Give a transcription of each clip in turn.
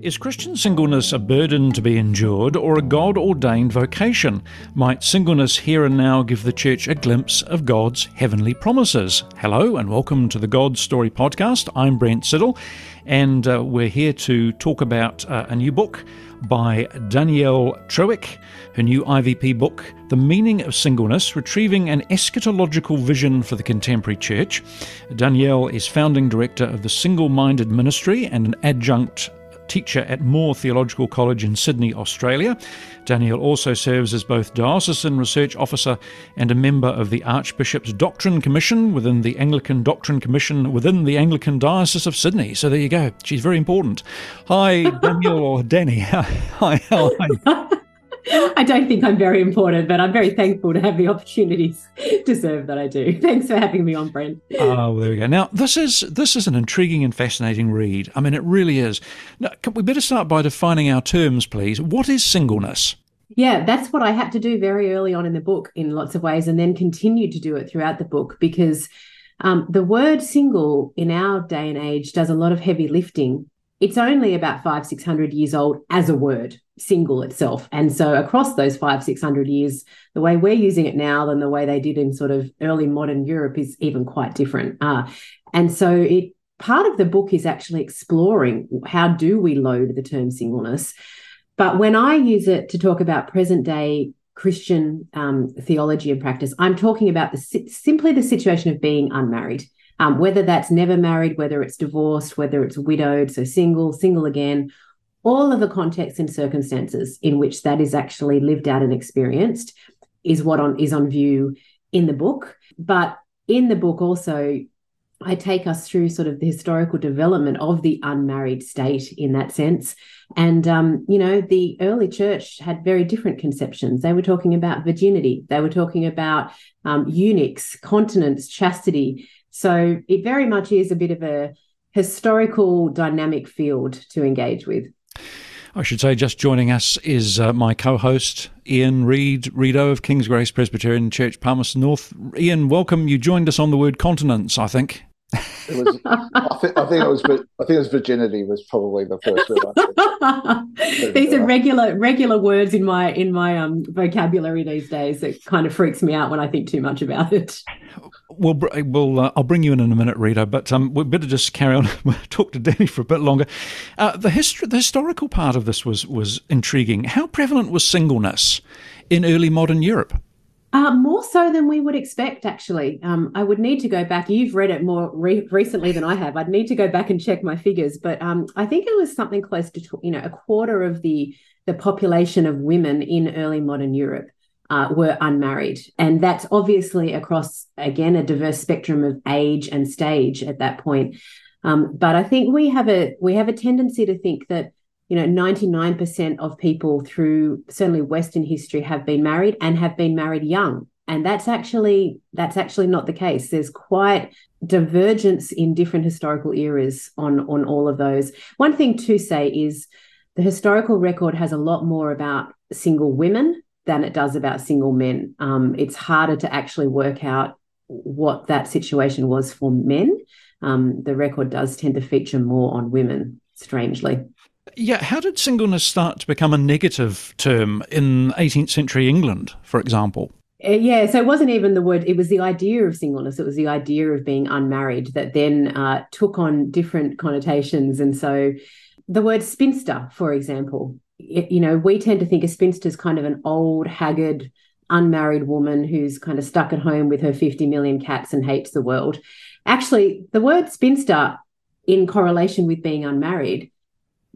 Is Christian singleness a burden to be endured or a God ordained vocation? Might singleness here and now give the church a glimpse of God's heavenly promises? Hello and welcome to the God Story podcast. I'm Brent Siddle and uh, we're here to talk about uh, a new book by Danielle Treweek, her new IVP book, The Meaning of Singleness Retrieving an Eschatological Vision for the Contemporary Church. Danielle is founding director of the Single Minded Ministry and an adjunct teacher at Moore Theological College in Sydney, Australia. Danielle also serves as both diocesan research officer and a member of the Archbishop's Doctrine Commission within the Anglican Doctrine Commission within the Anglican Diocese of Sydney. So there you go. She's very important. Hi, Danielle or Danny. Hi, how are you? I don't think I'm very important, but I'm very thankful to have the opportunities to serve that I do. Thanks for having me on, Brent. Oh, well, there we go. Now, this is this is an intriguing and fascinating read. I mean, it really is. Now, we better start by defining our terms, please. What is singleness? Yeah, that's what I had to do very early on in the book in lots of ways, and then continued to do it throughout the book because um, the word single in our day and age does a lot of heavy lifting. It's only about five, six hundred years old as a word single itself. And so across those five, 600 years, the way we're using it now than the way they did in sort of early modern Europe is even quite different. Uh, and so it part of the book is actually exploring how do we load the term singleness. But when I use it to talk about present day Christian um, theology and practice, I'm talking about the simply the situation of being unmarried. Um, whether that's never married, whether it's divorced, whether it's widowed, so single, single again, all of the contexts and circumstances in which that is actually lived out and experienced is what on is on view in the book but in the book also I take us through sort of the historical development of the unmarried state in that sense. And, um, you know, the early church had very different conceptions. They were talking about virginity, they were talking about um, eunuchs, continence, chastity. So it very much is a bit of a historical dynamic field to engage with. I should say, just joining us is uh, my co host, Ian Reed, Reedo of King's Grace Presbyterian Church, Palmerston North. Ian, welcome. You joined us on the word continence, I think. It was, I, think, I think it was. I think it was virginity was probably the first word. these are regular regular words in my in my um vocabulary these days. It kind of freaks me out when I think too much about it. We'll, we'll uh, I'll bring you in in a minute, Reedo. But um, we better just carry on. talk to Danny for a bit longer. Uh, the history, the historical part of this was was intriguing. How prevalent was singleness in early modern Europe? Uh, more so than we would expect, actually. Um, I would need to go back. You've read it more re- recently than I have. I'd need to go back and check my figures, but um, I think it was something close to you know a quarter of the the population of women in early modern Europe uh, were unmarried, and that's obviously across again a diverse spectrum of age and stage at that point. Um, but I think we have a we have a tendency to think that you know 99% of people through certainly western history have been married and have been married young. And that's actually that's actually not the case. There's quite divergence in different historical eras on on all of those. One thing to say is the historical record has a lot more about single women than it does about single men. Um, it's harder to actually work out what that situation was for men. Um, the record does tend to feature more on women strangely yeah, how did singleness start to become a negative term in 18th century England, for example? Uh, yeah, so it wasn't even the word, it was the idea of singleness. It was the idea of being unmarried that then uh, took on different connotations. And so the word spinster, for example, it, you know, we tend to think a spinster is kind of an old, haggard, unmarried woman who's kind of stuck at home with her 50 million cats and hates the world. Actually, the word spinster, in correlation with being unmarried,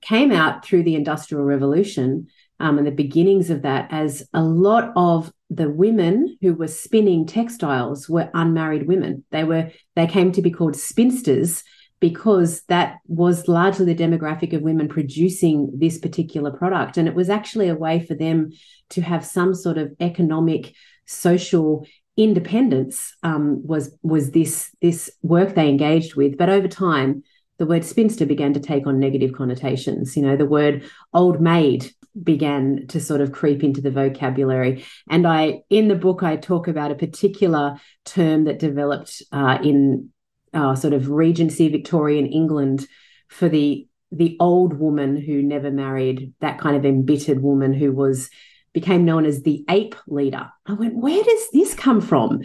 came out through the Industrial Revolution um, and the beginnings of that as a lot of the women who were spinning textiles were unmarried women. They were they came to be called spinsters because that was largely the demographic of women producing this particular product, and it was actually a way for them to have some sort of economic, social independence. Um, was was this this work they engaged with, but over time the word spinster began to take on negative connotations. You know, the word old maid began to sort of creep into the vocabulary. And I, in the book, I talk about a particular term that developed uh, in uh, sort of Regency Victorian England for the the old woman who never married, that kind of embittered woman who was became known as the ape leader. I went, where does this come from?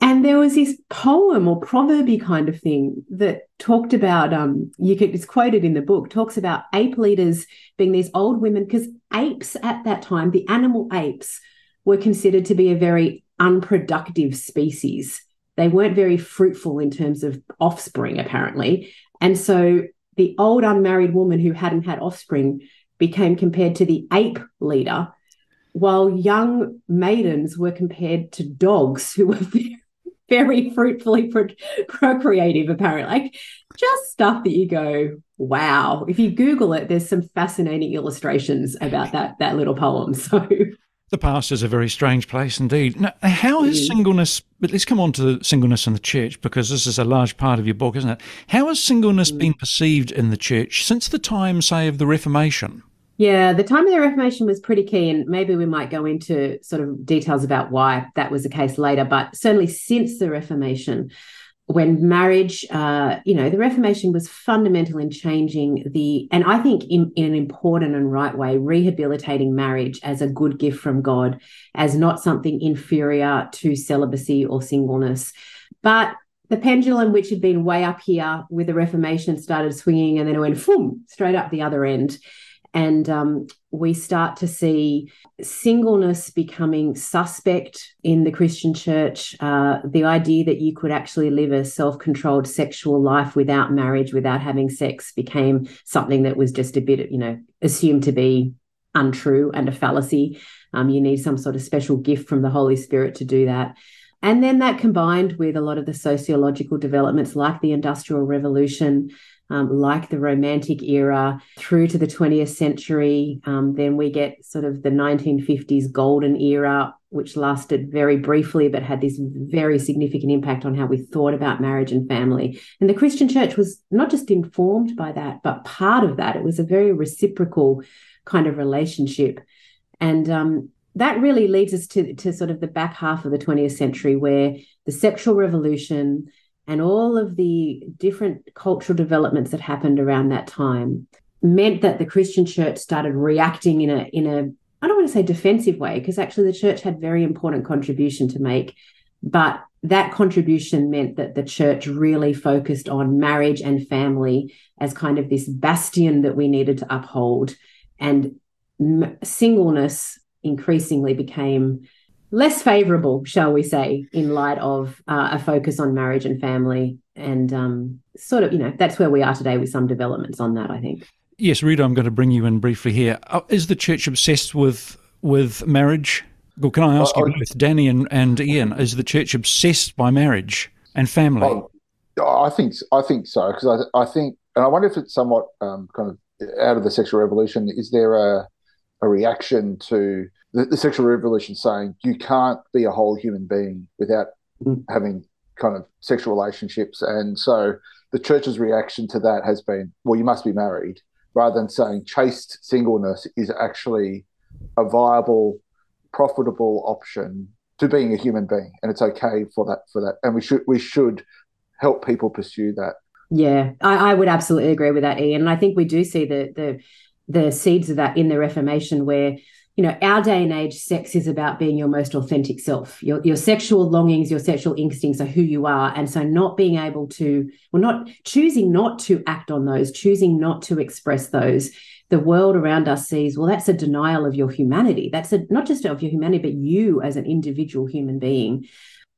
And there was this poem or proverby kind of thing that talked about, um, you could, it's quoted in the book, talks about ape leaders being these old women, because apes at that time, the animal apes, were considered to be a very unproductive species. They weren't very fruitful in terms of offspring, apparently. And so the old unmarried woman who hadn't had offspring became compared to the ape leader while young maidens were compared to dogs who were very, very fruitfully pro- procreative, apparently. Like just stuff that you go, wow. If you Google it, there's some fascinating illustrations about that that little poem. So the past is a very strange place indeed. Now, how has mm. singleness, but let's come on to singleness in the church because this is a large part of your book, isn't it? How has singleness mm. been perceived in the church since the time, say, of the Reformation? Yeah, the time of the Reformation was pretty key, and maybe we might go into sort of details about why that was the case later. But certainly since the Reformation, when marriage, uh, you know, the Reformation was fundamental in changing the, and I think in, in an important and right way, rehabilitating marriage as a good gift from God, as not something inferior to celibacy or singleness. But the pendulum, which had been way up here with the Reformation, started swinging and then it went boom, straight up the other end and um, we start to see singleness becoming suspect in the Christian church. Uh, the idea that you could actually live a self controlled sexual life without marriage, without having sex, became something that was just a bit, you know, assumed to be untrue and a fallacy. Um, you need some sort of special gift from the Holy Spirit to do that. And then that combined with a lot of the sociological developments like the Industrial Revolution, um, like the Romantic era through to the 20th century. Um, then we get sort of the 1950s golden era, which lasted very briefly but had this very significant impact on how we thought about marriage and family. And the Christian church was not just informed by that, but part of that. It was a very reciprocal kind of relationship. And um, that really leads us to, to sort of the back half of the 20th century, where the sexual revolution and all of the different cultural developments that happened around that time meant that the Christian church started reacting in a in a I don't want to say defensive way because actually the church had very important contribution to make but that contribution meant that the church really focused on marriage and family as kind of this bastion that we needed to uphold. And singleness increasingly became less favorable, shall we say, in light of uh, a focus on marriage and family. And um, sort of, you know, that's where we are today with some developments on that, I think. Yes, Reedo, I'm going to bring you in briefly here. Uh, is the church obsessed with with marriage? Well, can I ask uh, you both, Danny and, and Ian, is the church obsessed by marriage and family? I think I think so because I, I think, and I wonder if it's somewhat um, kind of out of the sexual revolution. Is there a a reaction to the, the, sexual revolution saying you can't be a whole human being without mm. having kind of sexual relationships. And so the church's reaction to that has been, well, you must be married, rather than saying chaste singleness is actually a viable, profitable option to being a human being. And it's okay for that for that. And we should we should help people pursue that. Yeah, I, I would absolutely agree with that, Ian. And I think we do see the the the seeds of that in the Reformation, where you know, our day and age, sex is about being your most authentic self. Your, your sexual longings, your sexual instincts are who you are. And so not being able to, well, not choosing not to act on those, choosing not to express those, the world around us sees, well, that's a denial of your humanity. That's a, not just of your humanity, but you as an individual human being.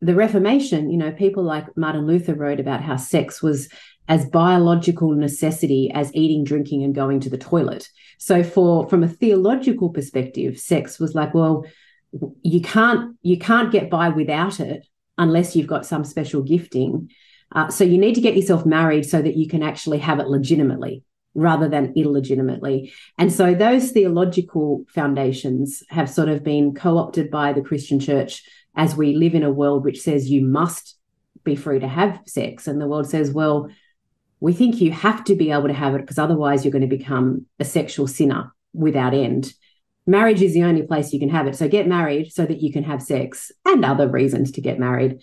The Reformation, you know, people like Martin Luther wrote about how sex was as biological necessity as eating, drinking, and going to the toilet. So, for from a theological perspective, sex was like, well, you can't you can't get by without it unless you've got some special gifting. Uh, so you need to get yourself married so that you can actually have it legitimately rather than illegitimately. And so those theological foundations have sort of been co-opted by the Christian church as we live in a world which says you must be free to have sex and the world says well we think you have to be able to have it because otherwise you're going to become a sexual sinner without end. Marriage is the only place you can have it. So get married so that you can have sex and other reasons to get married.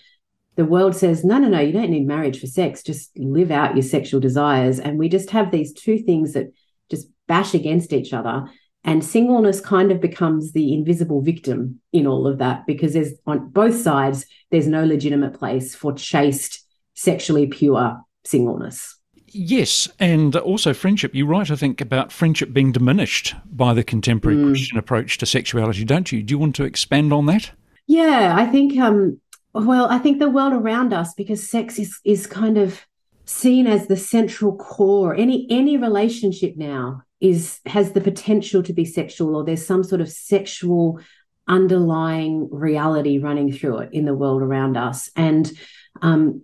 The world says, no, no, no, you don't need marriage for sex. Just live out your sexual desires. And we just have these two things that just bash against each other. And singleness kind of becomes the invisible victim in all of that because there's on both sides, there's no legitimate place for chaste, sexually pure singleness. Yes, and also friendship. You write, I think, about friendship being diminished by the contemporary mm. Christian approach to sexuality, don't you? Do you want to expand on that? Yeah, I think um, well, I think the world around us, because sex is is kind of seen as the central core. Any any relationship now is has the potential to be sexual, or there's some sort of sexual underlying reality running through it in the world around us. And um,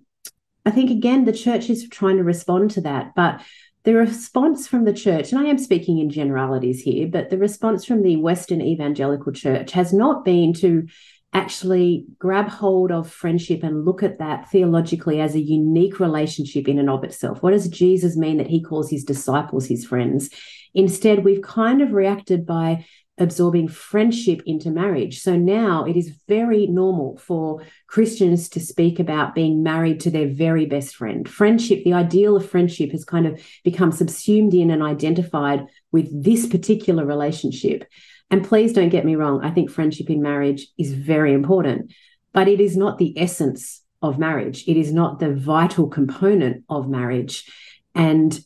I think again, the church is trying to respond to that, but the response from the church, and I am speaking in generalities here, but the response from the Western evangelical church has not been to actually grab hold of friendship and look at that theologically as a unique relationship in and of itself. What does Jesus mean that he calls his disciples his friends? Instead, we've kind of reacted by absorbing friendship into marriage. So now it is very normal for Christians to speak about being married to their very best friend. Friendship, the ideal of friendship has kind of become subsumed in and identified with this particular relationship. And please don't get me wrong, I think friendship in marriage is very important, but it is not the essence of marriage. It is not the vital component of marriage. And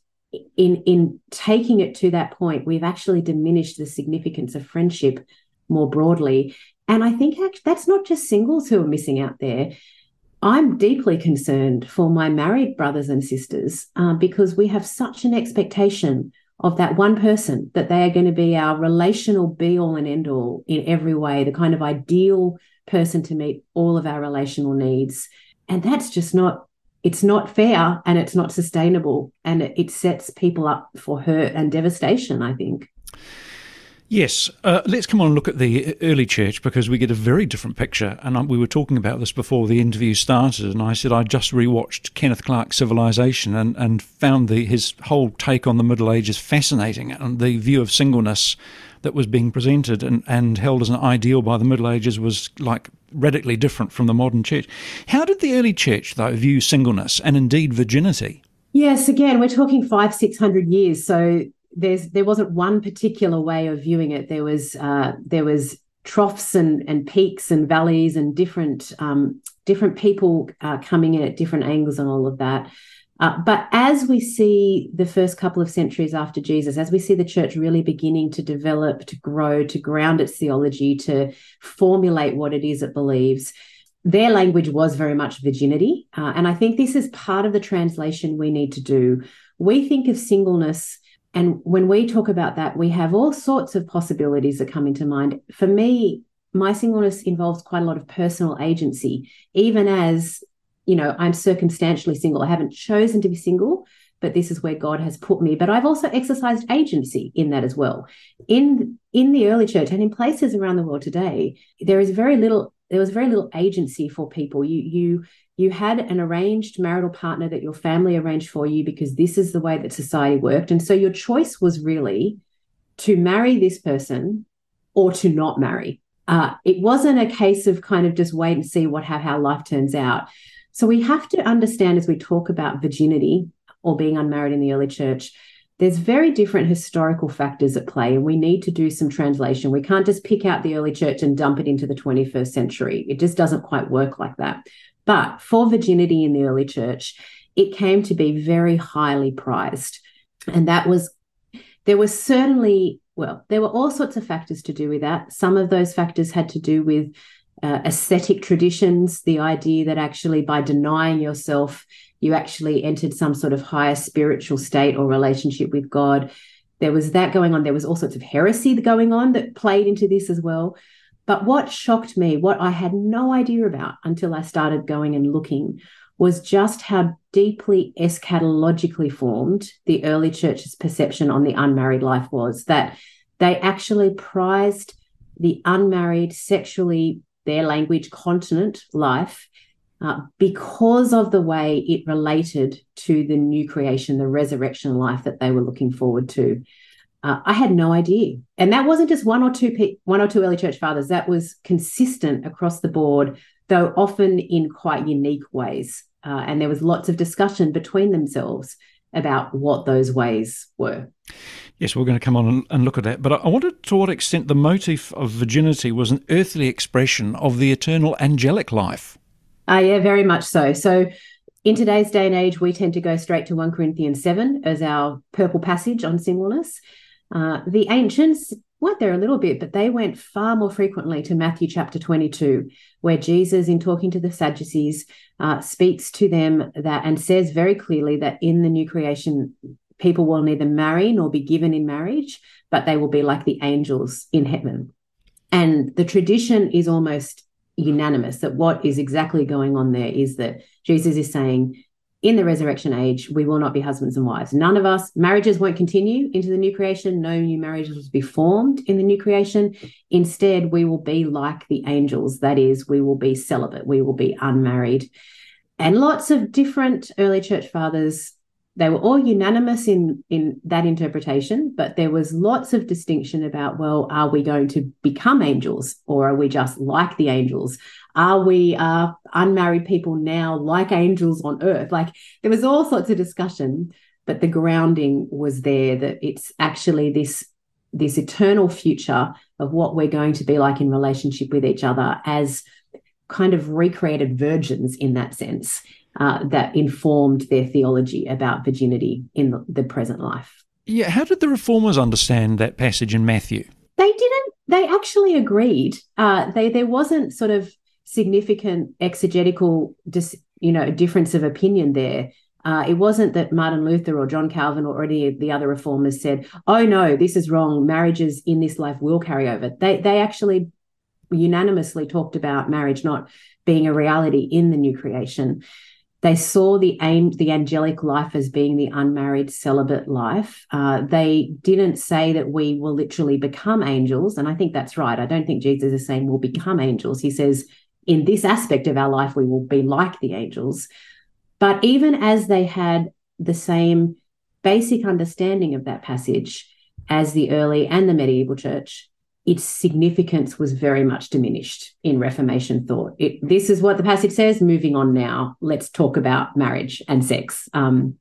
in in taking it to that point, we've actually diminished the significance of friendship more broadly. And I think that's not just singles who are missing out there. I'm deeply concerned for my married brothers and sisters uh, because we have such an expectation of that one person that they are going to be our relational be all and end all in every way, the kind of ideal person to meet all of our relational needs. And that's just not it's not fair and it's not sustainable and it, it sets people up for hurt and devastation i think Yes, uh, let's come on and look at the early church because we get a very different picture. And we were talking about this before the interview started, and I said I just rewatched Kenneth Clark's Civilization and, and found the, his whole take on the Middle Ages fascinating and the view of singleness that was being presented and, and held as an ideal by the Middle Ages was like radically different from the modern church. How did the early church, though, view singleness and indeed virginity? Yes, again, we're talking five, six hundred years. So there's there wasn't one particular way of viewing it. There was uh, there was troughs and and peaks and valleys and different um, different people uh, coming in at different angles and all of that. Uh, but as we see the first couple of centuries after Jesus, as we see the church really beginning to develop, to grow, to ground its theology, to formulate what it is it believes, their language was very much virginity. Uh, and I think this is part of the translation we need to do. We think of singleness and when we talk about that, we have all sorts of possibilities that come into mind. For me, my singleness involves quite a lot of personal agency, even as, you know, I'm circumstantially single. I haven't chosen to be single, but this is where God has put me. But I've also exercised agency in that as well. In in the early church and in places around the world today, there is very little there was very little agency for people. You you you had an arranged marital partner that your family arranged for you because this is the way that society worked. And so your choice was really to marry this person or to not marry. Uh, it wasn't a case of kind of just wait and see what how, how life turns out. So we have to understand as we talk about virginity or being unmarried in the early church, there's very different historical factors at play, and we need to do some translation. We can't just pick out the early church and dump it into the 21st century. It just doesn't quite work like that. But for virginity in the early church, it came to be very highly prized. And that was, there was certainly, well, there were all sorts of factors to do with that. Some of those factors had to do with uh, ascetic traditions, the idea that actually by denying yourself, you actually entered some sort of higher spiritual state or relationship with God. There was that going on. There was all sorts of heresy going on that played into this as well. But what shocked me, what I had no idea about until I started going and looking, was just how deeply eschatologically formed the early church's perception on the unmarried life was. That they actually prized the unmarried, sexually, their language, continent life uh, because of the way it related to the new creation, the resurrection life that they were looking forward to. Uh, I had no idea, and that wasn't just one or two pe- one or two early church fathers. That was consistent across the board. though often in quite unique ways. Uh, and there was lots of discussion between themselves about what those ways were. Yes, we're going to come on and look at that. But I wondered to what extent the motif of virginity was an earthly expression of the eternal angelic life. Uh, yeah, very much so. So in today's day and age, we tend to go straight to 1 Corinthians 7 as our purple passage on singleness. Uh, the ancients went there a little bit, but they went far more frequently to Matthew chapter 22, where Jesus, in talking to the Sadducees, uh, speaks to them that and says very clearly that in the new creation, people will neither marry nor be given in marriage, but they will be like the angels in heaven. And the tradition is almost unanimous that what is exactly going on there is that Jesus is saying in the resurrection age, we will not be husbands and wives. None of us, marriages won't continue into the new creation. No new marriages will be formed in the new creation. Instead, we will be like the angels. That is, we will be celibate, we will be unmarried. And lots of different early church fathers they were all unanimous in in that interpretation but there was lots of distinction about well are we going to become angels or are we just like the angels are we uh, unmarried people now like angels on earth like there was all sorts of discussion but the grounding was there that it's actually this this eternal future of what we're going to be like in relationship with each other as kind of recreated virgins in that sense uh, that informed their theology about virginity in the, the present life. Yeah, how did the reformers understand that passage in Matthew? They didn't. They actually agreed. Uh, they there wasn't sort of significant exegetical, dis, you know, difference of opinion there. Uh, it wasn't that Martin Luther or John Calvin or any of the other reformers said, "Oh no, this is wrong. Marriages in this life will carry over." They they actually unanimously talked about marriage not being a reality in the new creation. They saw the aim, the angelic life as being the unmarried celibate life. Uh, they didn't say that we will literally become angels. And I think that's right. I don't think Jesus is saying we'll become angels. He says, in this aspect of our life, we will be like the angels. But even as they had the same basic understanding of that passage as the early and the medieval church, its significance was very much diminished in Reformation thought. It, this is what the passage says. Moving on now, let's talk about marriage and sex. Um,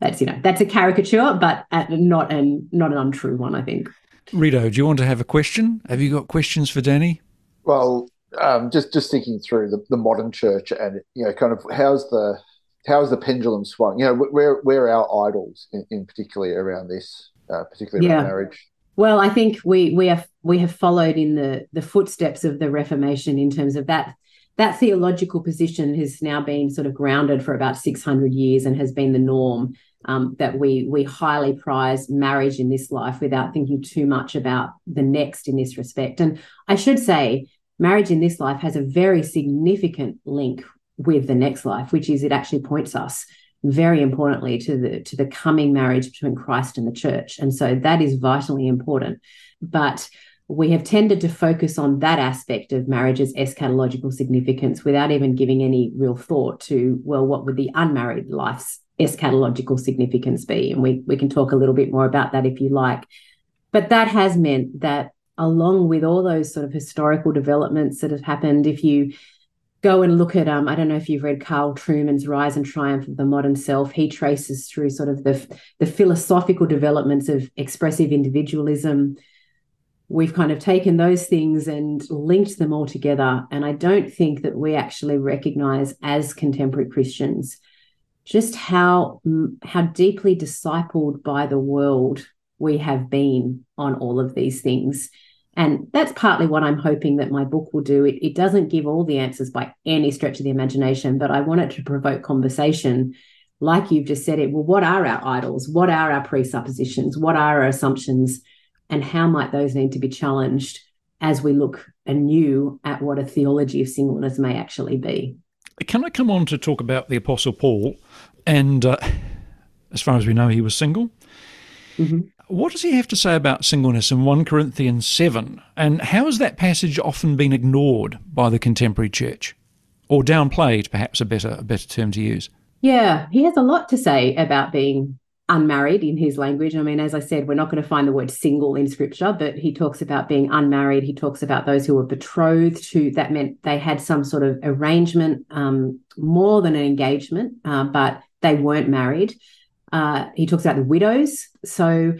that's you know that's a caricature, but not an not an untrue one. I think. Reedo, do you want to have a question? Have you got questions for Danny? Well, um, just just thinking through the, the modern church and you know kind of how's the how's the pendulum swung? You know, where where are our idols in, in particularly around this, uh, particularly yeah. around marriage? Well, I think we we have we have followed in the the footsteps of the Reformation in terms of that that theological position has now been sort of grounded for about 600 years and has been the norm um, that we we highly prize marriage in this life without thinking too much about the next in this respect. And I should say, marriage in this life has a very significant link with the next life, which is it actually points us very importantly to the to the coming marriage between Christ and the church. And so that is vitally important. But we have tended to focus on that aspect of marriage's eschatological significance without even giving any real thought to, well, what would the unmarried life's eschatological significance be? And we, we can talk a little bit more about that if you like. But that has meant that along with all those sort of historical developments that have happened, if you go and look at um, I don't know if you've read Carl Trueman's Rise and Triumph of the Modern Self. He traces through sort of the the philosophical developments of expressive individualism. We've kind of taken those things and linked them all together. And I don't think that we actually recognize as contemporary Christians just how how deeply discipled by the world we have been on all of these things and that's partly what I'm hoping that my book will do. It, it doesn't give all the answers by any stretch of the imagination, but I want it to provoke conversation. Like you've just said it, well, what are our idols? What are our presuppositions? What are our assumptions? And how might those need to be challenged as we look anew at what a theology of singleness may actually be? Can I come on to talk about the Apostle Paul? And uh, as far as we know, he was single. Mm-hmm. What does he have to say about singleness in 1 Corinthians 7? And how has that passage often been ignored by the contemporary church? Or downplayed, perhaps a better, a better term to use? Yeah, he has a lot to say about being unmarried in his language. I mean, as I said, we're not going to find the word single in scripture, but he talks about being unmarried. He talks about those who were betrothed to, that meant they had some sort of arrangement, um, more than an engagement, uh, but they weren't married. Uh, he talks about the widows. So,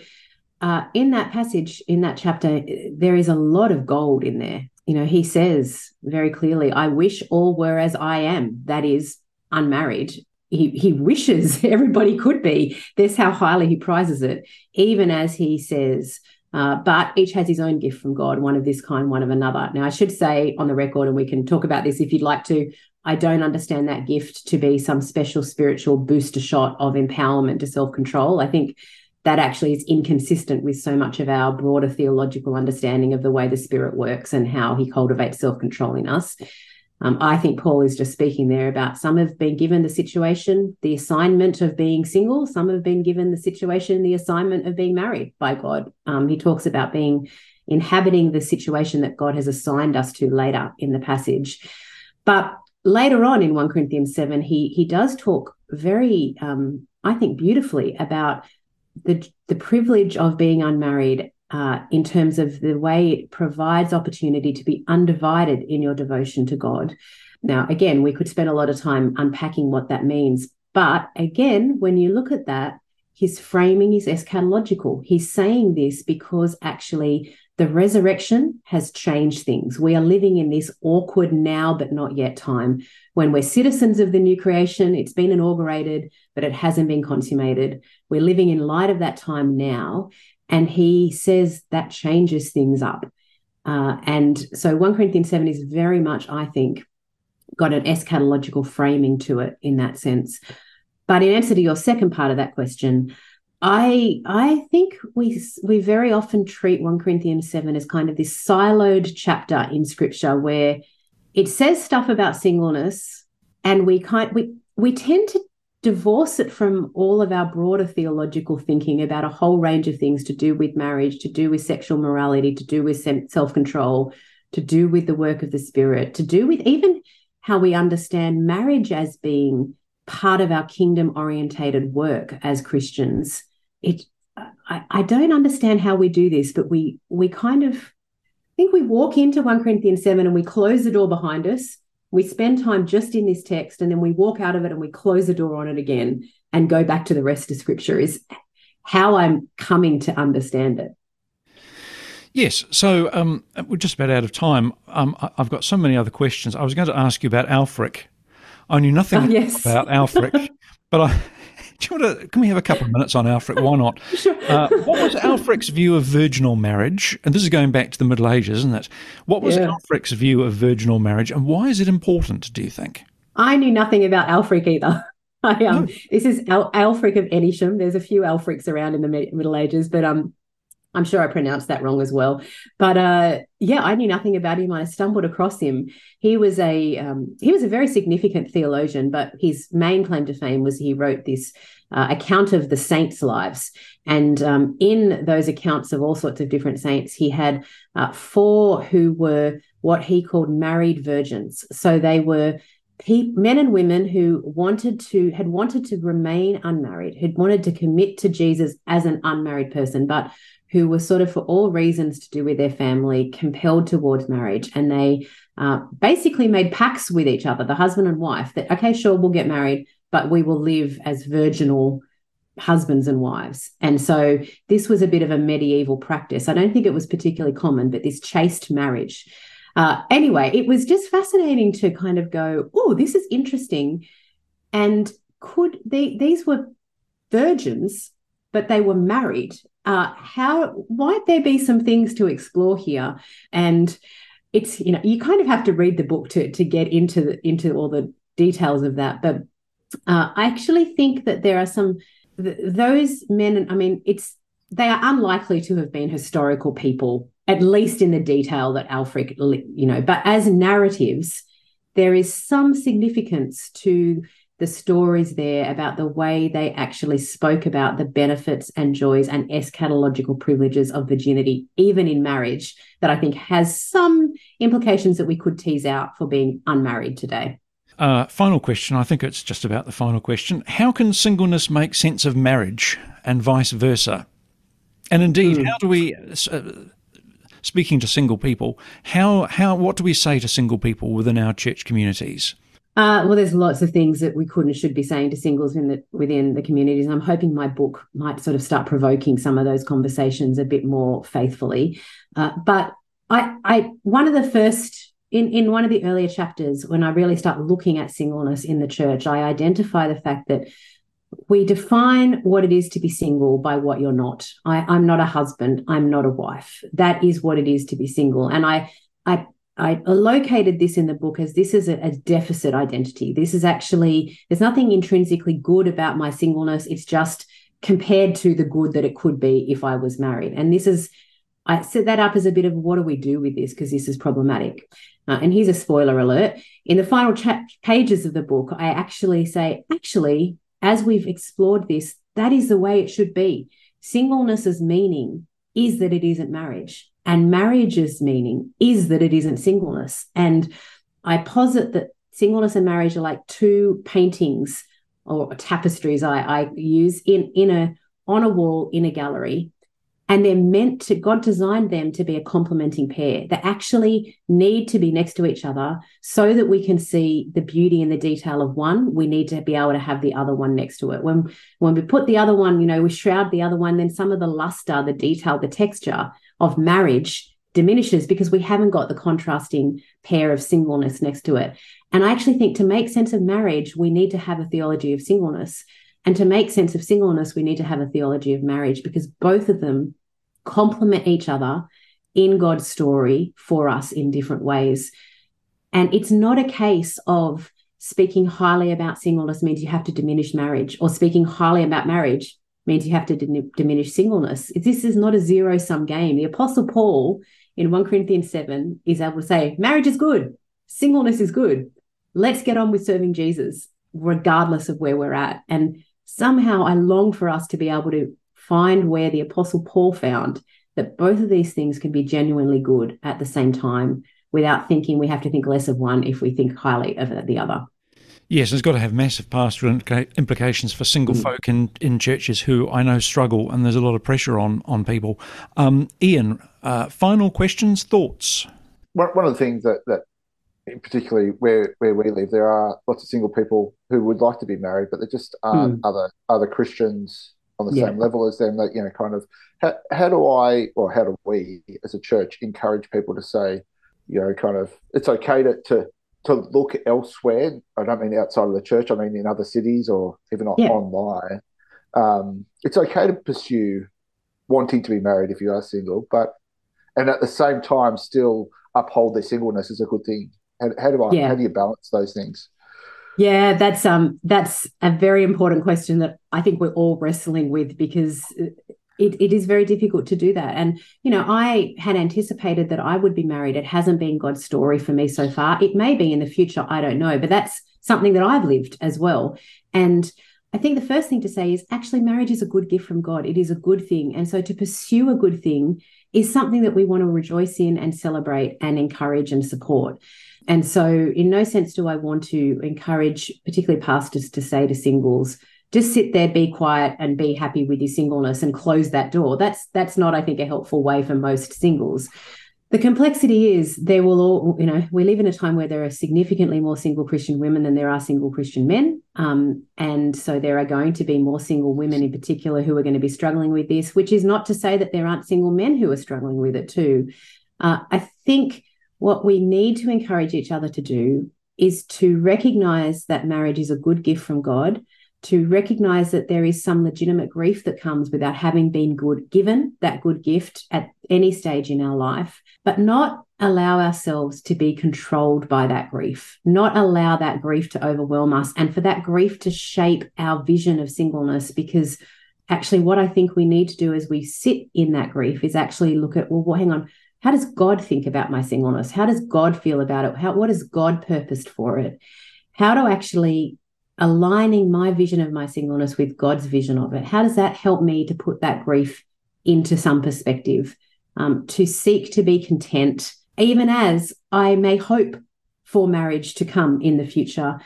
uh, in that passage, in that chapter, there is a lot of gold in there. You know, he says very clearly, I wish all were as I am, that is, unmarried he he wishes everybody could be. That's how highly he prizes it, even as he says. Uh, but each has his own gift from God, one of this kind, one of another. Now, I should say on the record, and we can talk about this if you'd like to. I don't understand that gift to be some special spiritual booster shot of empowerment to self control. I think that actually is inconsistent with so much of our broader theological understanding of the way the Spirit works and how he cultivates self control in us. Um, I think Paul is just speaking there about some have been given the situation, the assignment of being single, some have been given the situation, the assignment of being married by God. Um, he talks about being inhabiting the situation that God has assigned us to later in the passage. But later on in 1 Corinthians 7, he, he does talk very, um, I think, beautifully about the, the privilege of being unmarried uh, in terms of the way it provides opportunity to be undivided in your devotion to God. Now, again, we could spend a lot of time unpacking what that means. But again, when you look at that, his framing is eschatological. He's saying this because actually the resurrection has changed things. We are living in this awkward now but not yet time when we're citizens of the new creation. It's been inaugurated, but it hasn't been consummated. We're living in light of that time now. And he says that changes things up. Uh, and so 1 Corinthians 7 is very much, I think, got an eschatological framing to it in that sense. But in answer to your second part of that question, I I think we we very often treat 1 Corinthians 7 as kind of this siloed chapter in scripture where it says stuff about singleness and we kind we we tend to divorce it from all of our broader theological thinking about a whole range of things to do with marriage, to do with sexual morality, to do with self control, to do with the work of the Spirit, to do with even how we understand marriage as being part of our kingdom orientated work as Christians. It, I, I don't understand how we do this, but we we kind of I think we walk into 1 Corinthians 7 and we close the door behind us we spend time just in this text and then we walk out of it and we close the door on it again and go back to the rest of scripture is how I'm coming to understand it. Yes, so um, we're just about out of time. Um, I've got so many other questions. I was going to ask you about Ælfric. I knew nothing oh, yes. about Ælfric, but I, do you want to? Can we have a couple of minutes on Ælfric? Why not? sure. Uh, what was Ælfric's view of virginal marriage? And this is going back to the Middle Ages, isn't it? What was yeah. Ælfric's view of virginal marriage, and why is it important? Do you think? I knew nothing about Ælfric either. I, um, no. This is Al- Ælfric of Eynsham. There's a few Ælfrics around in the Middle Ages, but um, I'm sure I pronounced that wrong as well. But uh, yeah, I knew nothing about him. I stumbled across him. He was a um, he was a very significant theologian, but his main claim to fame was he wrote this uh, account of the saints' lives. And um, in those accounts of all sorts of different saints, he had uh, four who were what he called married virgins. So they were men and women who wanted to had wanted to remain unmarried, who had wanted to commit to Jesus as an unmarried person, but who were sort of for all reasons to do with their family compelled towards marriage. And they uh, basically made pacts with each other the husband and wife that okay sure we'll get married but we will live as virginal husbands and wives. And so this was a bit of a medieval practice. I don't think it was particularly common but this chaste marriage. Uh, anyway it was just fascinating to kind of go oh this is interesting. And could they these were virgins but they were married uh, how might there be some things to explore here? And it's you know you kind of have to read the book to to get into the, into all the details of that. But uh, I actually think that there are some th- those men. I mean, it's they are unlikely to have been historical people, at least in the detail that Ælfric, you know. But as narratives, there is some significance to the stories there about the way they actually spoke about the benefits and joys and eschatological privileges of virginity, even in marriage, that I think has some implications that we could tease out for being unmarried today. Uh, final question. I think it's just about the final question. How can singleness make sense of marriage and vice versa? And indeed, mm. how do we, uh, speaking to single people, how, how, what do we say to single people within our church communities? Uh, well, there's lots of things that we could and should be saying to singles in the, within the communities. And I'm hoping my book might sort of start provoking some of those conversations a bit more faithfully. Uh, but I, I, one of the first in in one of the earlier chapters, when I really start looking at singleness in the church, I identify the fact that we define what it is to be single by what you're not. I, I'm not a husband. I'm not a wife. That is what it is to be single. And I, I I located this in the book as this is a, a, deficit identity. This is actually, there's nothing intrinsically good about my singleness. It's just compared to the good that it could be if I was married. And this is, I set that up as a bit of what do we do with this? Because this is problematic. Uh, and here's a spoiler alert. In the final cha- pages of the book, I actually say, actually, as we've explored this, that is the way it should be. Singleness's meaning is that it isn't marriage and marriage's meaning is that it isn't singleness. And I posit that singleness and marriage are like two paintings or tapestries I, I use in, in a on a wall in a gallery. And they're meant to, God designed them to be a complementing pair. They actually need to be next to each other so that we can see the beauty and the detail of one. We need to be able to have the other one next to it. When, when we put the other one, you know, we shroud the other one, then some of the luster, the detail, the texture of marriage diminishes because we haven't got the contrasting pair of singleness next to it. And I actually think to make sense of marriage, we need to have a theology of singleness. And to make sense of singleness, we need to have a theology of marriage because both of them complement each other in God's story for us in different ways. And it's not a case of speaking highly about singleness means you have to diminish marriage, or speaking highly about marriage means you have to diminish singleness. This is not a zero sum game. The Apostle Paul in 1 Corinthians 7 is able to say, marriage is good, singleness is good. Let's get on with serving Jesus, regardless of where we're at. And somehow I long for us to be able to find where the Apostle Paul found that both of these things can be genuinely good at the same time without thinking we have to think less of one if we think highly of the other. Yes, it's got to have massive pastoral implications for single mm. folk in, in churches who I know struggle, and there's a lot of pressure on on people. Um, Ian, uh, final questions, thoughts. One, one of the things that that particularly where where we live, there are lots of single people who would like to be married, but there just aren't mm. other other Christians on the yeah. same level as them. That you know, kind of how, how do I or how do we as a church encourage people to say, you know, kind of it's okay to to to look elsewhere. I don't mean outside of the church. I mean in other cities or even yeah. online. Um, it's okay to pursue wanting to be married if you are single, but and at the same time still uphold their singleness is a good thing. How, how do I? Yeah. How do you balance those things? Yeah, that's um that's a very important question that I think we're all wrestling with because it, it is very difficult to do that. And, you know, I had anticipated that I would be married. It hasn't been God's story for me so far. It may be in the future. I don't know, but that's something that I've lived as well. And I think the first thing to say is actually marriage is a good gift from God. It is a good thing. And so to pursue a good thing is something that we want to rejoice in and celebrate and encourage and support. And so, in no sense do I want to encourage, particularly pastors, to say to singles, just sit there be quiet and be happy with your singleness and close that door. That's that's not i think a helpful way for most singles. The complexity is there will all you know we live in a time where there are significantly more single christian women than there are single christian men. Um, and so there are going to be more single women in particular who are going to be struggling with this which is not to say that there aren't single men who are struggling with it too. Uh, i think what we need to encourage each other to do is to recognize that marriage is a good gift from god to recognize that there is some legitimate grief that comes without having been good given that good gift at any stage in our life but not allow ourselves to be controlled by that grief not allow that grief to overwhelm us and for that grief to shape our vision of singleness because actually what i think we need to do as we sit in that grief is actually look at well, well hang on how does god think about my singleness? How does god feel about it? How what has god purposed for it? How to actually aligning my vision of my singleness with God's vision of it. How does that help me to put that grief into some perspective, um, to seek to be content, even as I may hope for marriage to come in the future.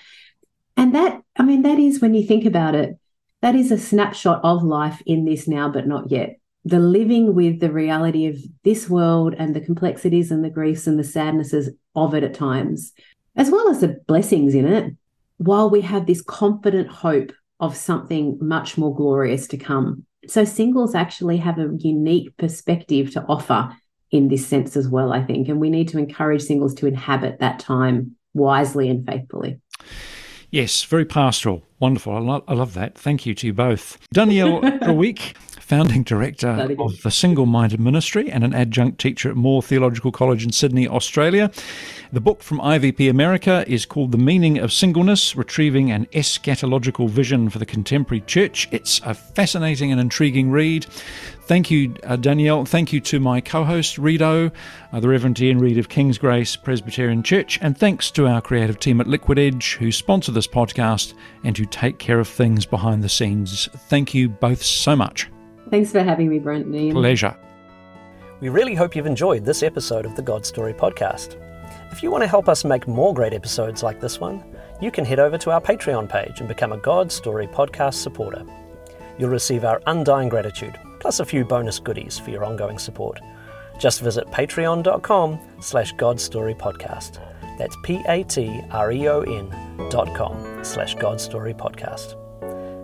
And that, I mean, that is when you think about it, that is a snapshot of life in this now, but not yet. The living with the reality of this world and the complexities and the griefs and the sadnesses of it at times, as well as the blessings in it, while we have this confident hope of something much more glorious to come. So, singles actually have a unique perspective to offer in this sense as well, I think. And we need to encourage singles to inhabit that time wisely and faithfully. Yes, very pastoral. Wonderful. I, lo- I love that. Thank you to you both. Danielle Treweek, founding director of the Single Minded Ministry and an adjunct teacher at Moore Theological College in Sydney, Australia. The book from IVP America is called The Meaning of Singleness Retrieving an Eschatological Vision for the Contemporary Church. It's a fascinating and intriguing read. Thank you, uh, Danielle. Thank you to my co host, Reedo, uh, the Reverend Ian Reid of King's Grace Presbyterian Church. And thanks to our creative team at Liquid Edge who sponsor this podcast and who take care of things behind the scenes. Thank you both so much. Thanks for having me, Brent. Pleasure. We really hope you've enjoyed this episode of the God Story podcast. If you want to help us make more great episodes like this one, you can head over to our Patreon page and become a God Story podcast supporter. You'll receive our undying gratitude plus a few bonus goodies for your ongoing support. Just visit patreon.com slash godstorypodcast. That's P-A-T-R-E-O-N dot com slash godstorypodcast.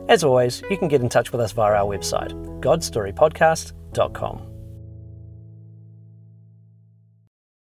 As always, you can get in touch with us via our website, godsstorypodcast.com.